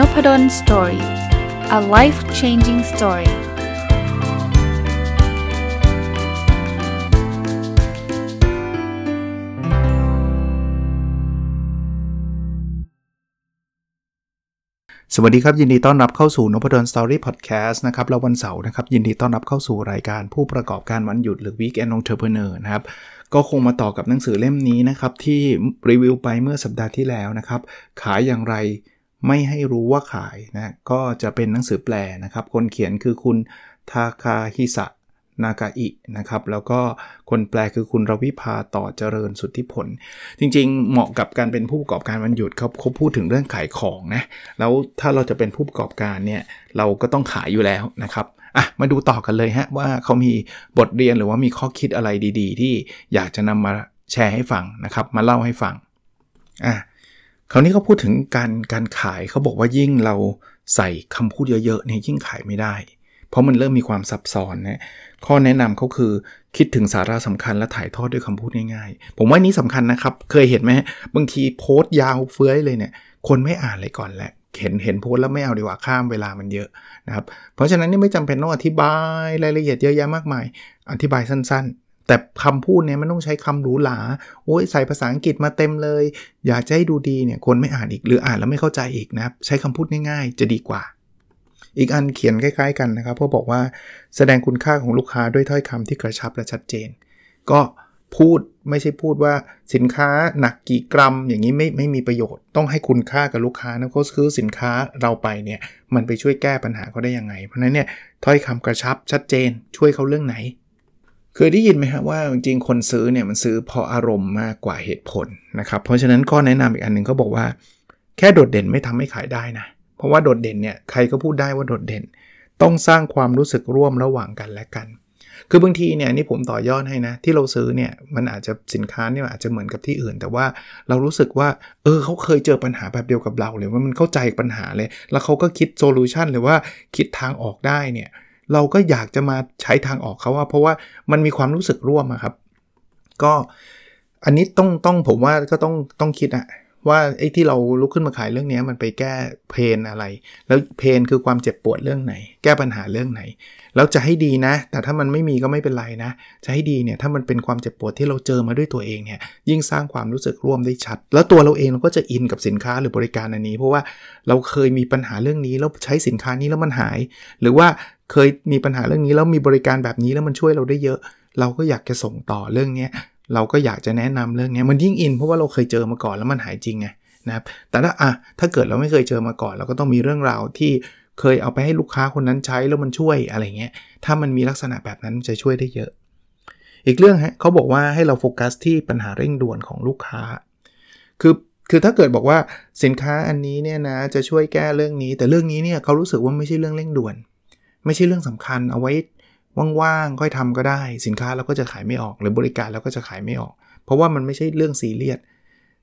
Nopadol Story a life changing story สวัสดีครับ ยินดีต้อนรับเข้าสู่นพดล Story Podcast นะครับ แล้ววันเสาร์นะครับ ยินดีต้อนรับเข้าสู่รายการผู้ประกอบการวันหยุดหรือ Weekend Entrepreneur นะครับ ก็คงมาต่อกับหนังสือเล่มนี้นะครับ ที่รีวิวไปเมื่อสัปดาห์ที่แล้วนะครับ ขายอย่างไร ไม่ให้รู้ว่าขายนะก็จะเป็นหนังสือแปลนะครับ คนเขียนคือคุณทาคาฮิสะนากาอินะครับ แล้วก็คนแปลคือคุณรวิภาต่อเจริญสุทธิผล จริงๆ เหมาะกับการเป็นผู้ประกอบการวันหยุดเขาเขาพูดถึงเรื่องขายของนะ แล้วถ้าเราจะเป็นผู้ประกอบการเนี่ย เราก็ต้องขายอยู่แล้วนะครับอะมาดูต่อกันเลยฮะว่าเขามีบทเรียนหรือว่ามีข้อคิดอะไรดี ๆ ที่อยากจะนำมาแชร์ให้ฟังนะครับ มาเล่าให้ฟังอะ คราวนี้เขาพูดถึงการการขายเขาบอกว่ายิ่งเราใส่คำพูดเยอะๆเนี่ยยิ่งขายไม่ได้ เพราะมันเริ่มมีความซับซ้อนนะข้อแนะนำเขาคือคิดถึงสาระสำคัญและถ่ายทอดด้วยคำพูดง่ายๆ ผมว่านี้สำคัญนะครับ เคยเห็นไหมบางทีโพสต์ยาวเฟื้อยเลยเนี่ยคนไม่อ่านเลยก่อนแหละเห็นเห็นโพสแล้วไม่เอาดีกว่าข้ามเวลามันเยอะนะครับ เพราะฉะนั้นนี่ไม่จำเป็นต้องอธิบายรายละเอียดเยอะแยะมากมาย อธิบายสั้น ๆ แต่คำพูดเนี่ยมันต้องใช้คำหรูหราโอ้ยใส่ภาษาอังกฤษมาเต็มเลย อยากจะให้ดูดีเนี่ยคนไม่อ่านอีกหรืออ่านแล้วไม่เข้าใจอีกนะครับใช้คำพูดง่ายๆ จะดีกว่า อีกอันเขียนคล้ายๆ กันนะครับเพราะบอกว่าแสดงคุณค่าของลูกค้าด้วยถ้อยคำที่กระชับและชัดเจน ก็พูดไม่ใช่พูดว่าสินค้าหนักกี่กรัม อย่างนี้ไม่ไม่มีประโยชน์ต้องให้คุณค่ากับลูกค้านะเขาซื้อสินค้าเราไปเนี่ยมันไปช่วยแก้ปัญหาเขาได้ยังไง เพราะนั้นเนี่ยถ้อยคำกระชับชัดเจนช่วยเขาเรื่องไหน เคยได้ยินไหมฮะว่าจริงๆคนซื้อเนี่ยมันซื้อเพราะอารมณ์มากกว่าเหตุผลนะครับเพราะฉะนั้นข้อแนะนำอีกอันหนึ่งเขาบอกว่า แค่โดดเด่นไม่ทำให้ขายได้นะ เพราะว่าโดดเด่นเนี่ยใครก็พูดได้ว่าโดดเด่น ต้องสร้างความรู้สึกร่วมระหว่างกันและกัน คือบางทีเนี่ยนี่ผมต่อยอดให้นะ ที่เราซื้อเนี่ยมันอาจจะสินค้าเนี่ยอาจจะเหมือนกับที่อื่น แต่ว่าเรารู้สึกว่าเออเขาเคยเจอปัญหาแบบเดียวกับเราเลยว่ามันเข้าใจปัญหาเลย แล้วเขาก็คิดโซลูชันหรือว่าคิดทางออกได้เนี่ย เราก็อยากจะมาใช้ทางออกเขาว่า เพราะว่ามันมีความรู้สึกร่วมครับ ก็อันนี้ต้องต้องผมว่าก็ต้องต้องคิดอะว่าไอ้ที่เราลุกขึ้นมาขายเรื่องนี้มันไปแก้เพนอะไร แล้วเพนคือความเจ็บปวดเรื่องไหน แก้ปัญหาเรื่องไหน แล้วจะให้ดีนะ แต่ถ้ามันไม่มีก็ไม่เป็นไรนะ จะให้ดีเนี่ยถ้ามันเป็นความเจ็บปวดที่เราเจอมาด้วยตัวเองเนี่ยยิ่งสร้างความรู้สึกร่วมได้ชัด แล้วตัวเราเองเราก็จะอินกับสินค้าหรือบริการอันนี้ เพราะว่าเราเคยมีปัญหาเรื่องนี้แล้วใช้สินค้านี้แล้วมันหาย หรือว่า เคยมีปัญหาเรื่องนี้แล้วมีบริการแบบนี้แล้วมันช่วยเราได้เยอะ เราก็อยากจะส่งต่อเรื่องนี้เราก็อยากจะแนะนำเรื่องนี้มันยิ่งอินเพราะว่าเราเคยเจอมาก่อนแล้วมันหายจริงไงนะครับแต่ถ้าอะถ้าเกิดเราไม่เคยเจอมาก่อน เราก็ต้องมีเรื่องราวที่เคยเอาไปให้ลูกค้าคนนั้นใช้แล้วมันช่วยอะไรเงี้ยถ้ามันมีลักษณะแบบนั้นจะช่วยได้เยอะ อีกเรื่องฮะเขาบอกว่าให้เราโฟกัสที่ปัญหาเร่งด่วนของลูกค้า คือคือถ้าเกิดบอกว่าสินค้าอันนี้เนี่ยนะจะช่วยแก้เรื่องนี้ แต่เรื่องนี้เนี่ยเขารู้สึกว่าไม่ใช่เรื่องเร่งด่วน ไม่ใช่เรื่องสำคัญเอาไว้ว่างๆค่อยทำก็ได้ สินค้าเราก็จะขายไม่ออก หรือบริการเราก็จะขายไม่ออก เพราะว่ามันไม่ใช่เรื่องซีเรียส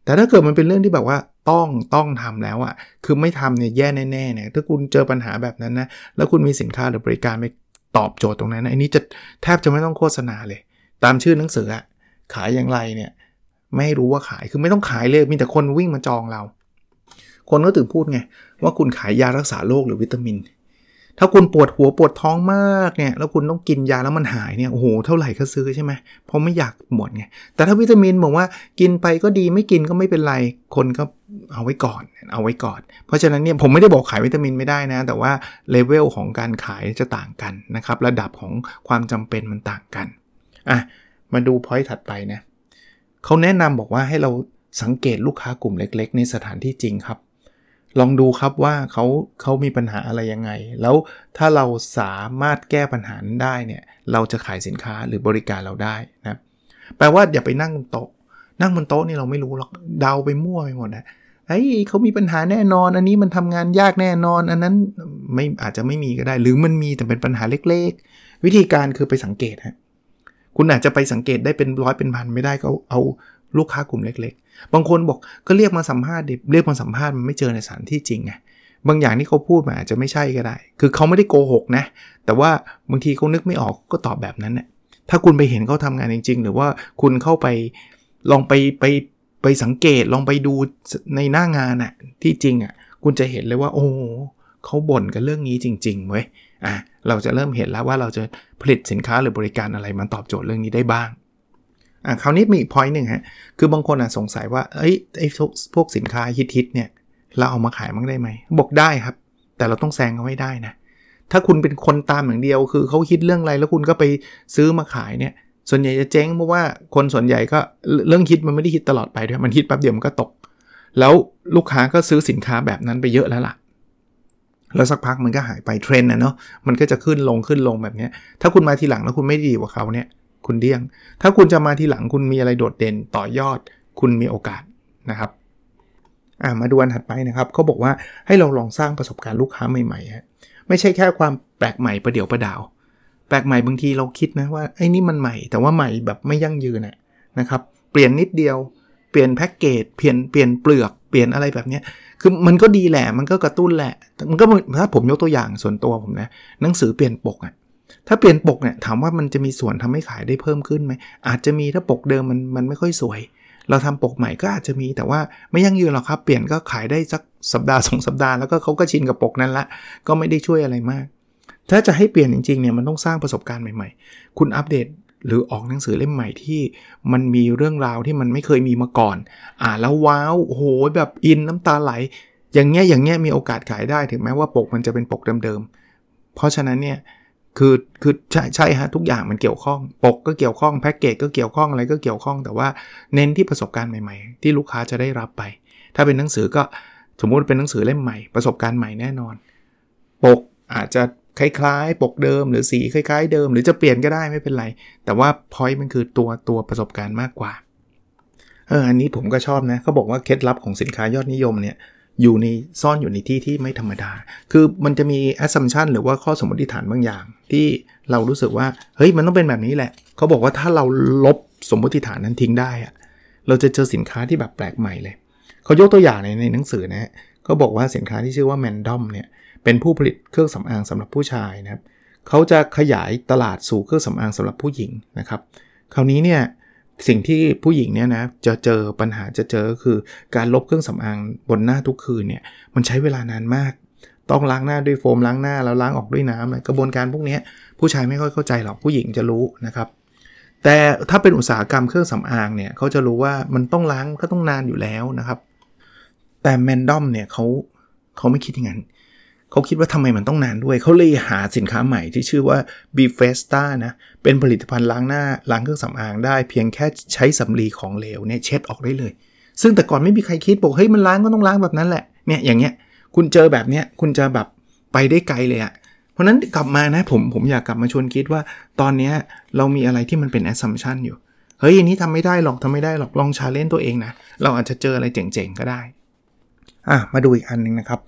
แต่ถ้าเกิดมันเป็นเรื่องที่แบบว่าต้องต้องทำแล้วอะ่ะคือไม่ทำเนี่ยแย่แน่ๆเนี่ยถ้าคุณเจอปัญหาแบบนั้นนะแล้วคุณมีสินค้าหรือบริการไปตอบโจทย์ตรงนั้นนะอันนี้จะแทบจะไม่ต้องโฆษณาเลย ตามชื่อหนังสืออะขายอย่างไรเนี่ยไม่รู้ว่าขายคือไม่ต้องขายเลยมีแต่คนวิ่งมาจองเรา คนก็ถึงพูดไงว่าคุณขายยารักษาโรคหรือวิตามิน ถ้าคุณปวดหัวปวดท้องมากเนี่ยแล้วคุณต้องกินยาแล้วมันหายเนี่ยโอ้โหเท่าไหร่ก็ซื้อใช่ไหมเพราะไม่อยากหมดไงแต่ถ้าวิตามินบอกว่ากินไปก็ดีไม่กินก็ไม่เป็นไรคนก็เอาไว้ก่อนเอาไว้ก่อน เพราะฉะนั้นเนี่ยผมไม่ได้บอกขายวิตามินไม่ได้นะ แต่ว่าเลเวลของการขายจะต่างกันนะครับระดับของความจำเป็นมันต่างกันอะมาดู point ถัดไปนะเขาแนะนำบอกว่าให้เราสังเกตลูกค้ากลุ่มเล็ก ๆ ในสถานที่จริงครับ ลองดูครับว่าเขาเขามีปัญหาอะไรยังไง แล้วถ้าเราสามารถแก้ปัญหานั้นได้เนี่ยเราจะขายสินค้าหรือบริการเราได้นะแปลว่าอย่าไปนั่งโต๊ะ นั่งบนโต๊ะนี่เราไม่รู้หรอกเดาไปมั่วไปหมดนะไอ้เขามีปัญหาแน่นอน อันนี้มันทำงานยากแน่นอน อันนั้นไม่อาจจะไม่มีก็ได้ หรือมันมีแต่เป็นปัญหาเล็กๆ วิธีการคือไปสังเกตฮะคุณอาจจะไปสังเกตได้เป็นร้อยเป็นพันไม่ได้ก็เอา ลูกค้ากลุ่มเล็ก ๆ บางคนบอกก็เรียกมาสัมภาษณ์ดิเรียกมาสัมภาษณ์มันไม่เจอในสถานที่จริงไงบางอย่างที่เขาพูดมาอาจจะไม่ใช่ก็ได้ คือเขาไม่ได้โกหกนะ แต่ว่าบางทีเขานึกไม่ออกก็ตอบแบบนั้นนะถ้าคุณไปเห็นเขาทำงานจริง ๆ หรือว่าคุณเข้าไปลองไปไปไปสังเกตลองไปดูในหน้างานอะที่จริงอะคุณจะเห็นเลยว่า โอ้เขาบ่นกันเรื่องนี้จริงๆเว้ยอะเราจะเริ่มเห็นแล้วว่าเราจะผลิตสินค้าหรือบริการอะไรมาตอบโจทย์เรื่องนี้ได้บ้าง อะคราวนี้มีอีกพอยต์หนึ่งฮะ คือบางคนอะสงสัยว่า เอ้ยไอ้พวกสินค้าฮิตๆเนี่ย เราเอามาขายมั้งได้ไหม บอกได้ครับ แต่เราต้องแซงเขาให้ได้นะ ถ้าคุณเป็นคนตามอย่างเดียว คือเขาฮิตเรื่องอะไรแล้วคุณก็ไปซื้อมาขายเนี่ย ส่วนใหญ่จะเจ๊งเพราะว่าคนส่วนใหญ่ก็เรื่องฮิตมันไม่ได้ฮิตตลอดไปด้วย มันฮิตแป๊บเดียวมันก็ตก แล้วลูกค้าก็ซื้อสินค้าแบบนั้นไปเยอะแล้วล่ะแล้วสักพักมันก็หายไปเทรนด์นะเนาะมันก็จะขึ้นลงขึ้นลงแบบนี้ถ้าคุณมาทีหลังแล้วคุณไม่ดีกว่าเขาเนี่ย คุณเดี้ยง ถ้าคุณจะมาทีหลังคุณมีอะไรโดดเด่นต่อยอด คุณมีโอกาสนะครับอ่ามาดูอันถัดไปนะครับเขาบอกว่าให้เราลองสร้างประสบการณ์ลูกค้าใหม่ๆฮะไม่ใช่แค่ความแปลกใหม่ประเดี๋ยวประดาว แปลกใหม่บางทีเราคิดนะว่าไอ้นี่มันใหม่ แต่ว่าใหม่แบบไม่ยั่งยืนนะครับ เปลี่ยนนิดเดียวเปลี่ยนแพ็กเกจเปลี่ยนเปลี่ยนเปลือกเปลี่ยนอะไรแบบนี้คือมันก็ดีแหละมันก็กระตุ้นแหละ มันก็ถ้าผมยกตัวอย่างส่วนตัวผมนะหนังสือเปลี่ยนปกอะ ถ้าเปลี่ยนปกเนี่ยถามว่ามันจะมีส่วนทำให้ขายได้เพิ่มขึ้นไหมอาจจะมีถ้าปกเดิมมันมันไม่ค่อยสวย เราทำปกใหม่ก็อาจจะมีแต่ว่าไม่ยั่งยืนหรอกครับ เปลี่ยนก็ขายได้สักสัปดาห์สองสัปดาห์แล้วก็เขาก็ชินกับปกนั้นละ ก็ไม่ได้ช่วยอะไรมาก ถ้าจะให้เปลี่ยนจริงๆเนี่ยมันต้องสร้างประสบการณ์ใหม่ๆ คุณอัปเดตหรือออกหนังสือเล่มใหม่ที่มันมีเรื่องราวที่มันไม่เคยมีมาก่อน อ่านแล้วว้าวโอ้หแบบอินน้ำตาไหล อย่างเงี้ยอย่างเงี้ยมีโอกาสขายได้ถึงแม้ว่าปกมันจะเป็นปกเดิมๆ เพราะฉะนั้นเนี่ย คือคือใช่ใช่ฮะทุกอย่างมันเกี่ยวข้อง ปกก็เกี่ยวข้องแพ็กเกจก็เกี่ยวข้องอะไรก็เกี่ยวข้อง แต่ว่าเน้นที่ประสบการณ์ใหม่ๆ ที่ลูกค้าจะได้รับไป ถ้าเป็นหนังสือก็สมมุติเป็นหนังสือเล่มใหม่ประสบการณ์ใหม่แน่นอน ปกอาจจะคล้ายๆ ปกเดิมหรือสีคล้าย ๆ เดิม หรือจะเปลี่ยนก็ได้ไม่เป็นไร แต่ว่าพอยต์มันคือตัวตัวประสบการณ์มากกว่าเอออันนี้ผมก็ชอบนะเขาบอกว่าเคล็ดลับของสินค้ายอดนิยมเนี่ย อยู่ในซ่อนอยู่ในที่ที่ไม่ธรรมดา คือมันจะมี assumption หรือว่าข้อสมมติฐานบางอย่าง ที่เรารู้สึกว่าเฮ้ยมันต้องเป็นแบบนี้แหละ เขาบอกว่าถ้าเราลบสมมติฐานนั้นทิ้งได้อะเราจะเจอสินค้าที่แบบแปลกใหม่เลย เขายกตัวอย่างในในหนังสือนะเขาบอกว่าสินค้าที่ชื่อว่าแมนดอมเนี่ยเป็นผู้ผลิตเครื่องสำอางสำหรับผู้ชายนะครับเขาจะขยายตลาดสู่เครื่องสำอางสำหรับผู้หญิงนะครับคราวนี้เนี่ย สิ่งที่ผู้หญิงเนี่ยนะจะเจอปัญหาจะเจอคือการลบเครื่องสำอางบนหน้าทุกคืนเนี่ยมันใช้เวลานานมาก ต้องล้างหน้าด้วยโฟมล้างหน้าแล้วล้างออกด้วยน้ำกระบวนการพวกนี้ผู้ชายไม่ค่อยเข้าใจหรอกผู้หญิงจะรู้นะครับแต่ถ้าเป็นอุตสาหกรรมเครื่องสำอางเนี่ยเขาจะรู้ว่ามันต้องล้างก็ต้องนานอยู่แล้วนะครับ แต่แมนดอมเนี่ยเขาเขาไม่คิดอย่างนั้น เขาคิดว่าทำไมมันต้องนานด้วย เขาเลยหาสินค้าใหม่ที่ชื่อว่า b f e s t a นะ เป็นผลิตภัณฑ์ล้างหน้า ล้างเครื่องสำอางได้ เพียงแค่ใช้สำลีของเหลวเนี่ยเช็ดออกได้เลย ซึ่งแต่ก่อนไม่มีใครคิดบอกเฮ้ยมันล้างก็ต้องล้างแบบนั้นแหละ เนี่ยอย่างเงี้ย คุณเจอแบบเนี้ยคุณจะแบบไปได้ไกลเลยอะเพราะนั้นกลับมานะผมผมอยากกลับมาชวนคิดว่า ตอนนี้เรามีอะไรที่มันเป็น assumption อยู่ เฮ้ยอันนี้ทำไม่ได้หรอกทำไม่ได้หรอกลองชาเลนจ์ตัวเองนะ เราอาจจะเจออะไรเจ๋งๆก็ได้อะมาดูอีกอันนึงนะครับ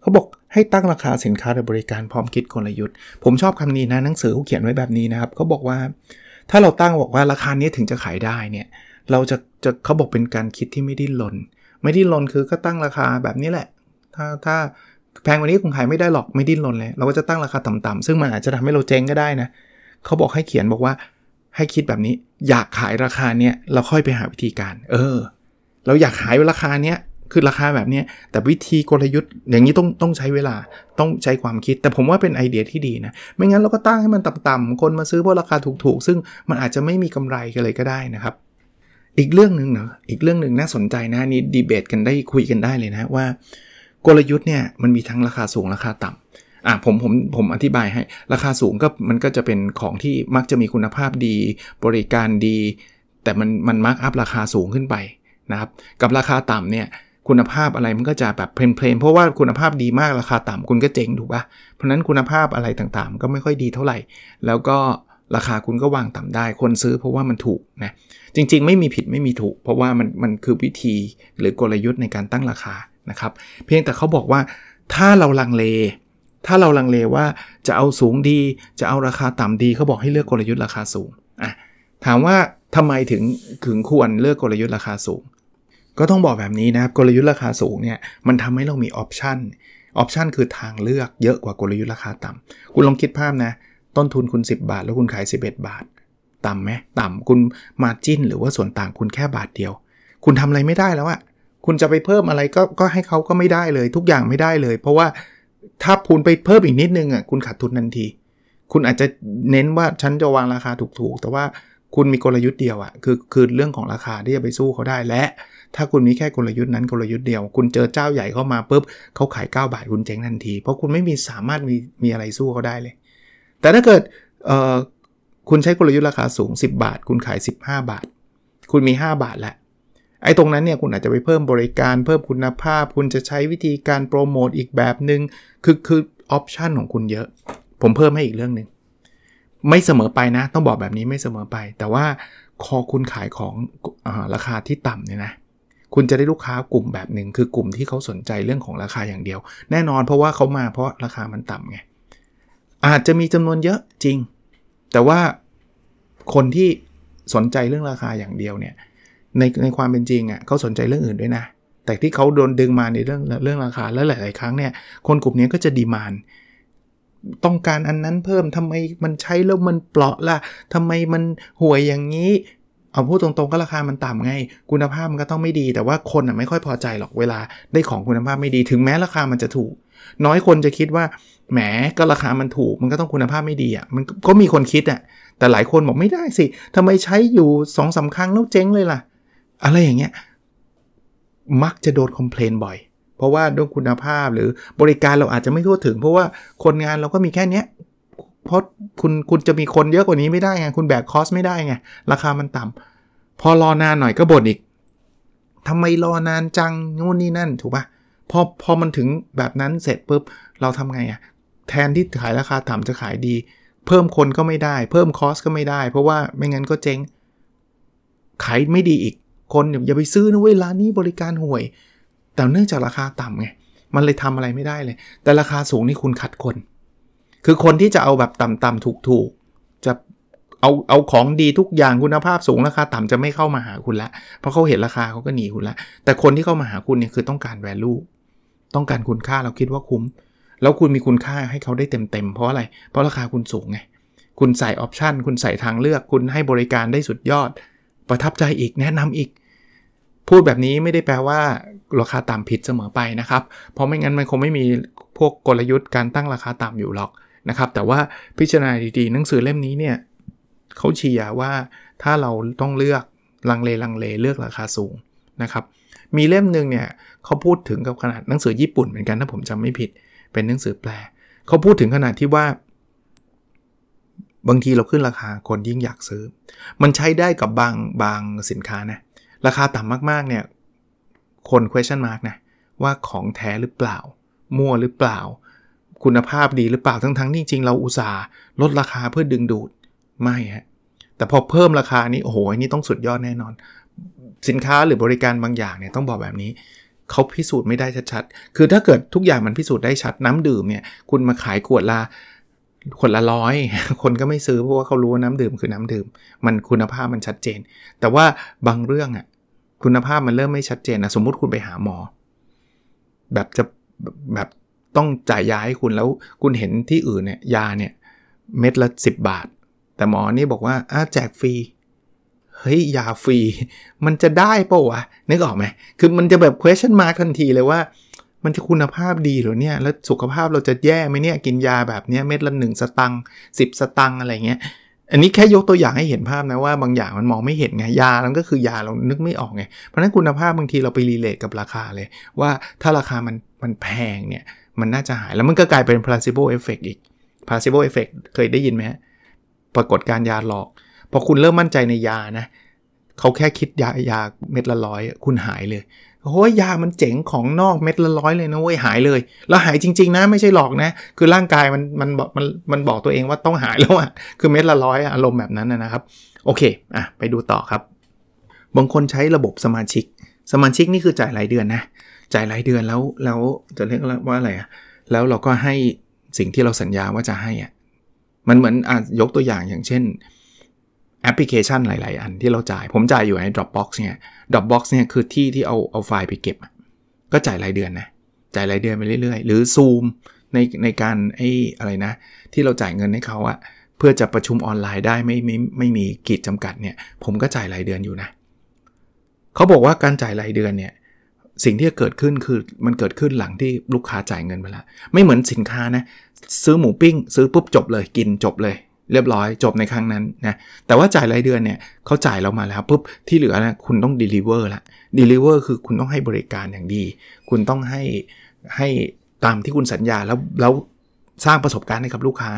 เขาบอกให้ตั้งราคาสินค้าหรือบริการพร้อมคิดกลยุทธ์ ผมชอบคำนี้นะหนังสือเขาเขียนไว้แบบนี้นะครับเขาบอกว่า ถ้าเราตั้งบอกว่าราคานี้ถึงจะขายได้เนี่ยเราจะจะเขาบอกเป็นการคิดที่ไม่ดิ้นรนไม่ดิ้นรนคือก็ตั้งราคาแบบนี้แหละ ถ้าถ้าแพงกว่านี้คงขายไม่ได้หรอกไม่ดิ้นรนเลย เราก็จะตั้งราคาต่ำๆซึ่งมันอาจจะทำให้เราเจ๊งก็ได้นะเขาบอกให้เขียนบอกว่าให้คิดแบบนี้อยากขายราคาเนี้ยเราค่อยไปหาวิธีการ เออ เราอยากขายราคาเนี้ย คือราคาแบบนี้แต่วิธีกลยุทธ์อย่างนี้ต้องต้องใช้เวลาต้องใช้ความคิด แต่ผมว่าเป็นไอเดียที่ดีนะ ไม่งั้นเราก็ตั้งให้มันต่ำๆคนมาซื้อเพราะราคาถูกๆ ซึ่งมันอาจจะไม่มีกำไรกันเลยก็ได้นะครับ อีกเรื่องหนึ่งเนาะอีกเรื่องหนึ่งน่าสนใจนะนี่ดีเบตกันได้คุยกันได้เลยนะว่ากลยุทธ์เนี่ยมันมีทั้งราคาสูงราคาต่ำอะผมผมผมอธิบายให้ ราคาสูงก็มันก็จะเป็นของที่มักจะมีคุณภาพดี บริการดี แต่มันมันมาร์กอัพราคาสูงขึ้นไปนะครับ กับราคาต่ำเนี่ย คุณภาพอะไรมันก็จะแบบเพลนๆเพราะว่าคุณภาพดีมากราคาต่ำคุณก็เจ๊งถูกปะเพราะนั้นคุณภาพอะไรต่างๆ ก็ไม่ค่อยดีเท่าไหร่ แล้วก็ราคาคุณก็วางต่ำได้ คนซื้อเพราะว่ามันถูกนะจริง ๆ ไม่มีผิดไม่มีถูก เพราะว่ามันมันคือวิธีหรือกลยุทธ์ในการตั้งราคานะครับ เพียงแต่เขาบอกว่าถ้าเราลังเล ถ้าเราลังเลว่าจะเอาสูงดี จะเอาราคาต่ำดีเขาบอกให้เลือกกลยุทธ์ราคาสูงอะถามว่าทำไมถึงถึงควรเลือกกลยุทธ์ราคาสูง ก็ต้องบอกแบบนี้นะครับกลยุทธ์ราคาสูงเนี่ยมันทำให้เรามี option option คือทางเลือกเยอะกว่ากลยุทธ์ราคาต่ำคุณลองคิดภาพนะ ต้นทุนคุณ 10 บาท แล้วคุณขาย 11 บาท ต่ำไหมต่ำคุณ margin หรือว่าส่วนต่างคุณแค่บาทเดียว คุณทำอะไรไม่ได้แล้วอะคุณจะไปเพิ่มอะไรก็ก็ให้เขาก็ไม่ได้เลย ทุกอย่างไม่ได้เลย เพราะว่าถ้าคุณไปเพิ่มอีกนิดนึงอะคุณขาดทุนทันที คุณอาจจะเน้นว่าฉันจะวางราคาถูกๆ แต่ว่าคุณมีกลยุทธ์เดียวอะคือคือเรื่องของราคาที่จะไปสู้เขาได้และ ถ้าคุณมีแค่กลยุทธ์นั้นกลยุทธ์เดียว คุณเจอเจ้าใหญ่เข้ามาปุ๊บเขาขาย 9 บาทคุณเจ๊งทันที เพราะคุณไม่มีสามารถมีมีอะไรสู้เขาได้เลย แต่ถ้าเกิดเอ่อคุณใช้กลยุทธ์ราคาสูง 10 บาท คุณขาย 15 บาท คุณมี 5 บาทแหล้วไอ้ตรงนั้นเนี่ยคุณอาจจะไปเพิ่มบริการเพิ่มคุณภาพ คุณจะใช้วิธีการโปรโมทอีกแบบหนึง่งคือคือออปชันของคุณเยอะ ผมเพิ่มให้อีกเรื่องหนึ่งไม่เสมอไปนะ ต้องบอกแบบนี้ไม่เสมอไป แต่ว่าคอคุณขายของอราคาที่ต่ำเนี่ยนะ คุณจะได้ลูกค้ากลุ่มแบบหนึ่งคือกลุ่มที่เขาสนใจเรื่องของราคาอย่างเดียว แน่นอนเพราะว่าเขามาเพราะราคามันต่ำไงอาจจะมีจำนวนเยอะจริง แต่ว่าคนที่สนใจเรื่องราคาอย่างเดียวเนี่ยในในความเป็นจริงอะ่ะเขาสนใจเรื่องอื่นด้วยนะ แต่ที่เขาโดนดึงมาในเรื่องเรื่องราคาแล้วหลาย ๆ ครั้งเนี่ยคนกลุ่มนี้ก็จะดีมานต้องการอันนั้นเพิ่มทำไมมันใช้แล้วมันเปราะล่ะทำไมมันห่วยอย่างนี้ เอาพูดตรงๆก็ราคามันต่ำไง คุณภาพมันก็ต้องไม่ดี แต่ว่าคนอะไม่ค่อยพอใจหรอกเวลาได้ของคุณภาพไม่ดี ถึงแม้ราคามันจะถูก น้อยคนจะคิดว่าแหมก็ราคามันถูก มันก็ต้องคุณภาพไม่ดีอะมันก็มีคนคิดอะแต่หลายคนบอกไม่ได้สิทำไมใช้อยู่สองสาครั้งแล้วเจ๊งเลยล่ะ อะไรอย่างเงี้ยมักจะโดนคอมเพลนบ่อย เพราะว่าด้วยคุณภาพหรือบริการเราอาจจะไม่ทั่วถึง เพราะว่าคนงานเราก็มีแค่เนี้ย เพราะคุณคุณจะมีคนเยอะกว่านี้ไม่ได้ไงคุณแบกคอสไม่ได้ไงราคามันต่ำพอรอนานหน่อยก็บ่นอีกทำไมรอนานจังนู่นนี่นั่นถูกปะพอพอมันถึงแบบนั้นเสร็จปุ๊บเราทำไงอะ่ะแทนที่ขายราคาต่ำจะขายดี เพิ่มคนก็ไม่ได้ เพิ่มคอสก็ไม่ได้ เพราะว่าไม่งั้นก็เจ๊งขายไม่ดีอีกคนอย่าไปซื้อนะเว้ยร้านนี้บริการห่วย แต่เนื่องจากราคาต่ำไงมันเลยทำอะไรไม่ได้เลย แต่ราคาสูงนี่คุณขัดคน คือคนที่จะเอาแบบต่ำๆถูกๆ จะเอาเอาของดีทุกอย่างคุณภาพสูงราคาต่ำจะไม่เข้ามาหาคุณละ เพราะเขาเห็นราคาเขาก็หนีคุณละ แต่คนที่เข้ามาหาคุณเนี่ยคือต้องการ value ต้องการคุณค่าเราคิดว่าคุ้ม แล้วคุณมีคุณค่าให้เขาได้เต็มๆ เพราะอะไร เพราะราคาคุณสูงไง คุณใส่ออปชันคุณใส่ทางเลือก คุณให้บริการได้สุดยอด ประทับใจอีกแนะนำอีก พูดแบบนี้ไม่ได้แปลว่าราคาต่ำผิดเสมอไปนะครับ เพราะไม่งั้นมันคงไม่มีพวกกลยุทธ์การตั้งราคาต่ำอยู่หรอก นะครับ แต่ว่าพิจารณาดีๆ หนังสือเล่มนี้เนี่ยเขาเชียร์ว่าถ้าเราต้องเลือกลังเลลังเลเลือกราคาสูงนะครับ มีเล่มหนึ่งเนี่ยเขาพูดถึงกับขนาดหนังสือญี่ปุ่นเหมือนกันถ้าผมจำไม่ผิด เป็นหนังสือแปลเขาพูดถึงขนาดที่ว่า บางทีเราขึ้นราคาคนยิ่งอยากซื้อ มันใช้ได้กับบางบางสินค้านะราคาต่ำมากๆเนี่ยคน question mark นะว่าของแท้หรือเปล่า มั่วหรือเปล่า คุณภาพดีหรือเปล่าทั้งๆที่จริงเราอุตส่าห์ลดราคาเพื่อดึงดูดไม่ฮะแต่พอเพิ่มราคานี้โอ้โหอันนี้ต้องสุดยอดแน่นอน สินค้าหรือบริการบางอย่างเนี่ยต้องบอกแบบนี้เขาพิสูจน์ไม่ได้ชัดๆ คือถ้าเกิดทุกอย่างมันพิสูจน์ได้ชัดน้ำดื่มเนี่ยคุณมาขายขวดละขวดละร้อยคนก็ไม่ซื้อเพราะว่าเขารู้ว่าน้ำดื่มคือน้ำดื่ม มันคุณภาพมันชัดเจน แต่ว่าบางเรื่องอะคุณภาพมันเริ่มไม่ชัดเจนนะสมมุติคุณไปหาหมอ แบบจะแบบ ต้องจ่ายยาให้คุณแล้วคุณเห็นที่อื่นเนี่ยยาเนี่ยเม็ดละ 10 บาท แต่หมอนี่บอกว่าอ้าแจกฟรีเฮ้ยยาฟรี มันจะได้ปะวะนึกออกไหมคือมันจะแบบ question mark ทันทีเลยว่า มันจะคุณภาพดีหรือเนี่ย แล้วสุขภาพเราจะแย่ไหมเนี่ย กินยาแบบเนี้ยเม็ดละหนึ่งสตังค์สิบสตังค์อะไรเงี้ย อันนี้แค่ยกตัวอย่างให้เห็นภาพนะว่าบางอย่างมันมองไม่เห็นไง ยาแล้วก็คือยาเรานึกไม่ออกไง เพราะนั้นคุณภาพบางทีเราไปรีเลทกับราคาเลย ว่าถ้าราคามันมันแพงเนี่ย มันน่าจะหายแล้วมันก็กลายเป็น placebo effect อีก placebo effect เคยได้ยินไหมปรากฏการยาหลอก พอคุณเริ่มมั่นใจในยานะเขาแค่คิดยายาเม็ดละร้อยคุณหายเลยโอ้ยยามันเจ๋งของนอกเม็ดละร้อยเลยนะเว้ยหายเลย แล้วหายจริง ๆ นะไม่ใช่หลอกนะ คือร่างกายมันมันบอกมันมันบอกตัวเองว่าต้องหายแล้วอะคือเม็ดละร้อยอารมณ์แบบนั้นนะครับ โอเคอะไปดูต่อครับ บางคนใช้ระบบสมาชิก สมาชิกนี่คือจ่ายรายเดือนนะ จ่ายรายเดือนแล้วแล้วจะเรียกว่าอะไรอะแล้วเราก็ให้สิ่งที่เราสัญญาว่าจะให้อะมันเหมือนอะยกตัวอย่างอย่างเช่นแอปพลิเคชันหลาย ๆ อันที่เราจ่าย ผมจ่ายอยู่ใน Dropbox เนี่ย Dropbox เนี่ยคือที่ที่เอาเอาไฟล์ไปเก็บ ก็จ่ายรายเดือนนะ จ่ายรายเดือนไปเรื่อย ๆ หรือ Zoom ในในการไอ้อะไรนะ ที่เราจ่ายเงินให้เขาอะเพื่อจะประชุมออนไลน์ได้ไม่ไม่ไม่มีกีดจำกัดเนี่ย ผมก็จ่ายรายเดือนอยู่นะ เขาบอกว่าการจ่ายรายเดือนเนี่ยสิ่งที่จะเกิดขึ้นคือมันเกิดขึ้นหลังที่ลูกค้าจ่ายเงินไปแล้วไม่เหมือนสินค้านะซื้อหมูปิ้ง ซื้อปุ๊บจบเลยกินจบเลย เรียบร้อยจบในครั้งนั้นนะแต่ว่าจ่ายรายเดือนเนี่ยเขาจ่ายเรามาแล้วปุ๊บที่เหลือนะคุณต้อง deliver ละ deliver คือคุณต้องให้บริการอย่างดี คุณต้องให้ให้ตามที่คุณสัญญาแล้วแล้วสร้างประสบการณ์ให้กับลูกค้า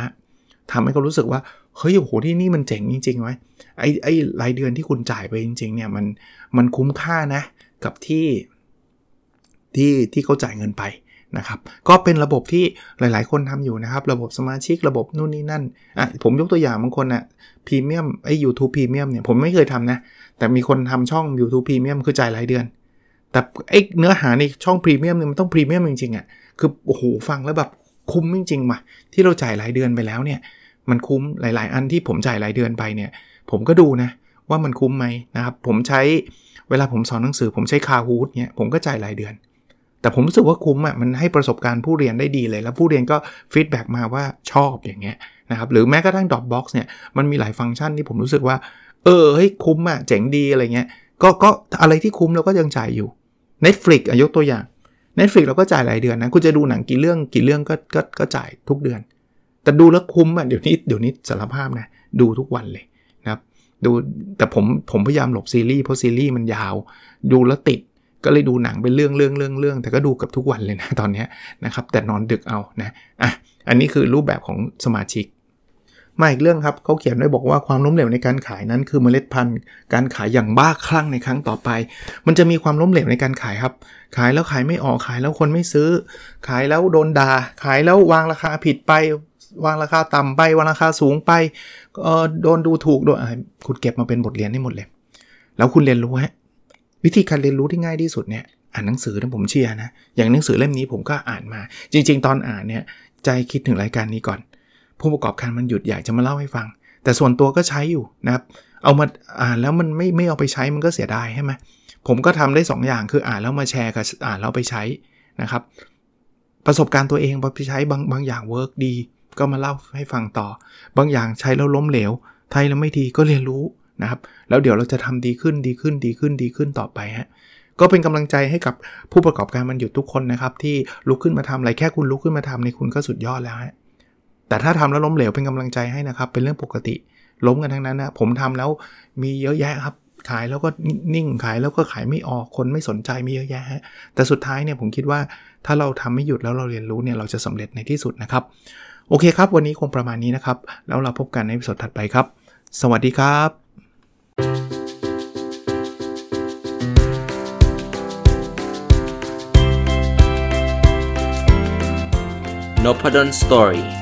ทำให้เขารู้สึกว่าเฮ้ยโอ้โหที่นี่มันเจ๋งจริงๆไว้ไอ้ไอ้รายเดือนที่คุณจ่ายไปจริง ๆ เนี่ยมันมันคุ้มค่านะกับที่ที่ที่เขาจ่ายเงินไปนะครับ ก็เป็นระบบที่หลาย ๆ คนทำอยู่นะครับ ระบบสมาชิกระบบนู่นนี่นั่นอะผมยกตัวอย่างบางคนอะ่ะพรีเมียมไอ้ยูทูบพรีเมียมเนี่ยผมไม่เคยทำนะ แต่มีคนทำช่อง YouTube พรีเมียมคือจ่ายรายเดือน แต่ไอ้เนื้อหาในช่องพรีเมียมเนี่ยมันต้องพรีเมียมจริงๆอะ่ะคือโอ้โหฟังแล้วแบบ คุ้มจริงๆมาที่เราจ่ายรายเดือนไปแล้วเนี่ย มันคุ้มหลาย ๆ อันที่ผมจ่ายรายเดือนไปเนี่ย ผมก็ดูนะว่ามันคุ้มไหมนะครับ ผมใช้เวลาผมสอนหนังสือ ผมใช้คาฮูดเนี่ยผมก็จ่ายรายเดือน แต่ผมรู้สึกว่าคุ้มอะ่ะมันให้ประสบการณ์ผู้เรียนได้ดีเลย แล้วผู้เรียนก็ฟีดแบ็กมาว่าชอบอย่างเงี้ยนะครับหรือแม้กระทั่ง Dropbox เนี่ยมันมีหลายฟังก์ชันที่ผมรู้สึกว่า เออเฮ้ยคุ้มอะ่ะเจ๋งดีอะไรเงี้ยก็ก็อะไรที่คุ้มเราก็ยังจ่ายอยู่ Netflix อะยกตัวอย่าง Netflix เราก็จ่ายรายเดือนนะ คุณจะดูหนังกี่เรื่องกี่เรื่องก็ก็ก็จ่ายทุกเดือน แต่ดูแล้วคุ้มอะเดี๋ยวนี้เดี๋ยวนี้สารภาพนะ ดูทุกวันเลยนะครับ ดูแต่ผมผมพยายามหลบซีรีส์เพราะซีรีส์มันยาว ดูแล้วติดก็เลยดูหนังเป็นเรื่องเรื่องเรื่องเรื่องแต่ก็ดูกับทุกวันเลยนะตอนนี้นะครับแต่นอนดึกเอานะอะอันนี้คือรูปแบบของสมาชิก มาอีกเรื่องครับเขาเขียนไว้บอกว่าความล้มเหลวในการขายนั้นคือเมล็ดพันธุ์ การขายอย่างบ้าคลั่งในครั้งต่อไป มันจะมีความล้มเหลวในการขายครับ ขายแล้วขายไม่ออกขายแล้วคนไม่ซื้อ ขายแล้วโดนดา่าขายแล้ววางราคาผิดไป วางราคาต่ำไปวางราคาสูงไปโดนดูถูกโดนคุณเก็บมาเป็นบทเรียนให้หมดเลย แล้วคุณเรียนรู้ฮะวิธีการเรียนรู้ที่ง่ายที่สุดเนี่ยอ่านหนังสือนะผมเชียร์นะอย่างหนังสือเล่มนี้ผมก็อ่านมา จริง ๆ ตอนอ่านเนี่ยใจคิดถึงรายการนี้ก่อน ผู้ประกอบการมันหยุดอยากจะมาเล่าให้ฟัง แต่ส่วนตัวก็ใช้อยู่นะครับเอามาอ่านแล้วมันไม่ไม่เอาไปใช้มันก็เสียดายใช่ไหมผมก็ทำได้ 2 อย่างคืออ่านแล้วมาแชร์กับอ่านแล้วไปใช้นะครับ ประสบการณ์ตัวเองไปใช้บางบางอย่าง work ดี ก็มาเล่าให้ฟังต่อ บางอย่างใช้แล้วล้มเหลวใช้แล้วไม่ดีก็เรียนรู้นะครับ แล้วเดี๋ยวเราจะทำดีขึ้นดีขึ้นดีขึ้นดีขึ้นต่อไปฮะก็เป็นกำลังใจให้กับผู้ประกอบการมันหยุดทุกคนนะครับ ที่ลุกขึ้นมาทำอะไรแค่คุณลุกขึ้นมาทำเนี่ยคุณก็สุดยอดแล้วฮะ แต่ถ้าทำแล้วล้มเหลวเป็นกำลังใจให้นะครับ เป็นเรื่องปกติ ล้มกันทั้งนั้นนะ ผมทำแล้วมีเยอะแยะครับ ขายแล้วก็นิ่ง ขายแล้วก็ขายไม่ออก คนไม่สนใจมีเยอะแยะฮะ แต่สุดท้ายเนี่ยผมคิดว่าถ้าเราทำไม่หยุดแล้วเราเรียนรู้เนี่ยเราจะสำเร็จในที่สุดนะครับ โอเคครับ วันนี้คงประมาณนี้นะครับ แล้วเราพบกันในวิดีโอถัดไปครับ สวัสดีครับ n o p a d o n Story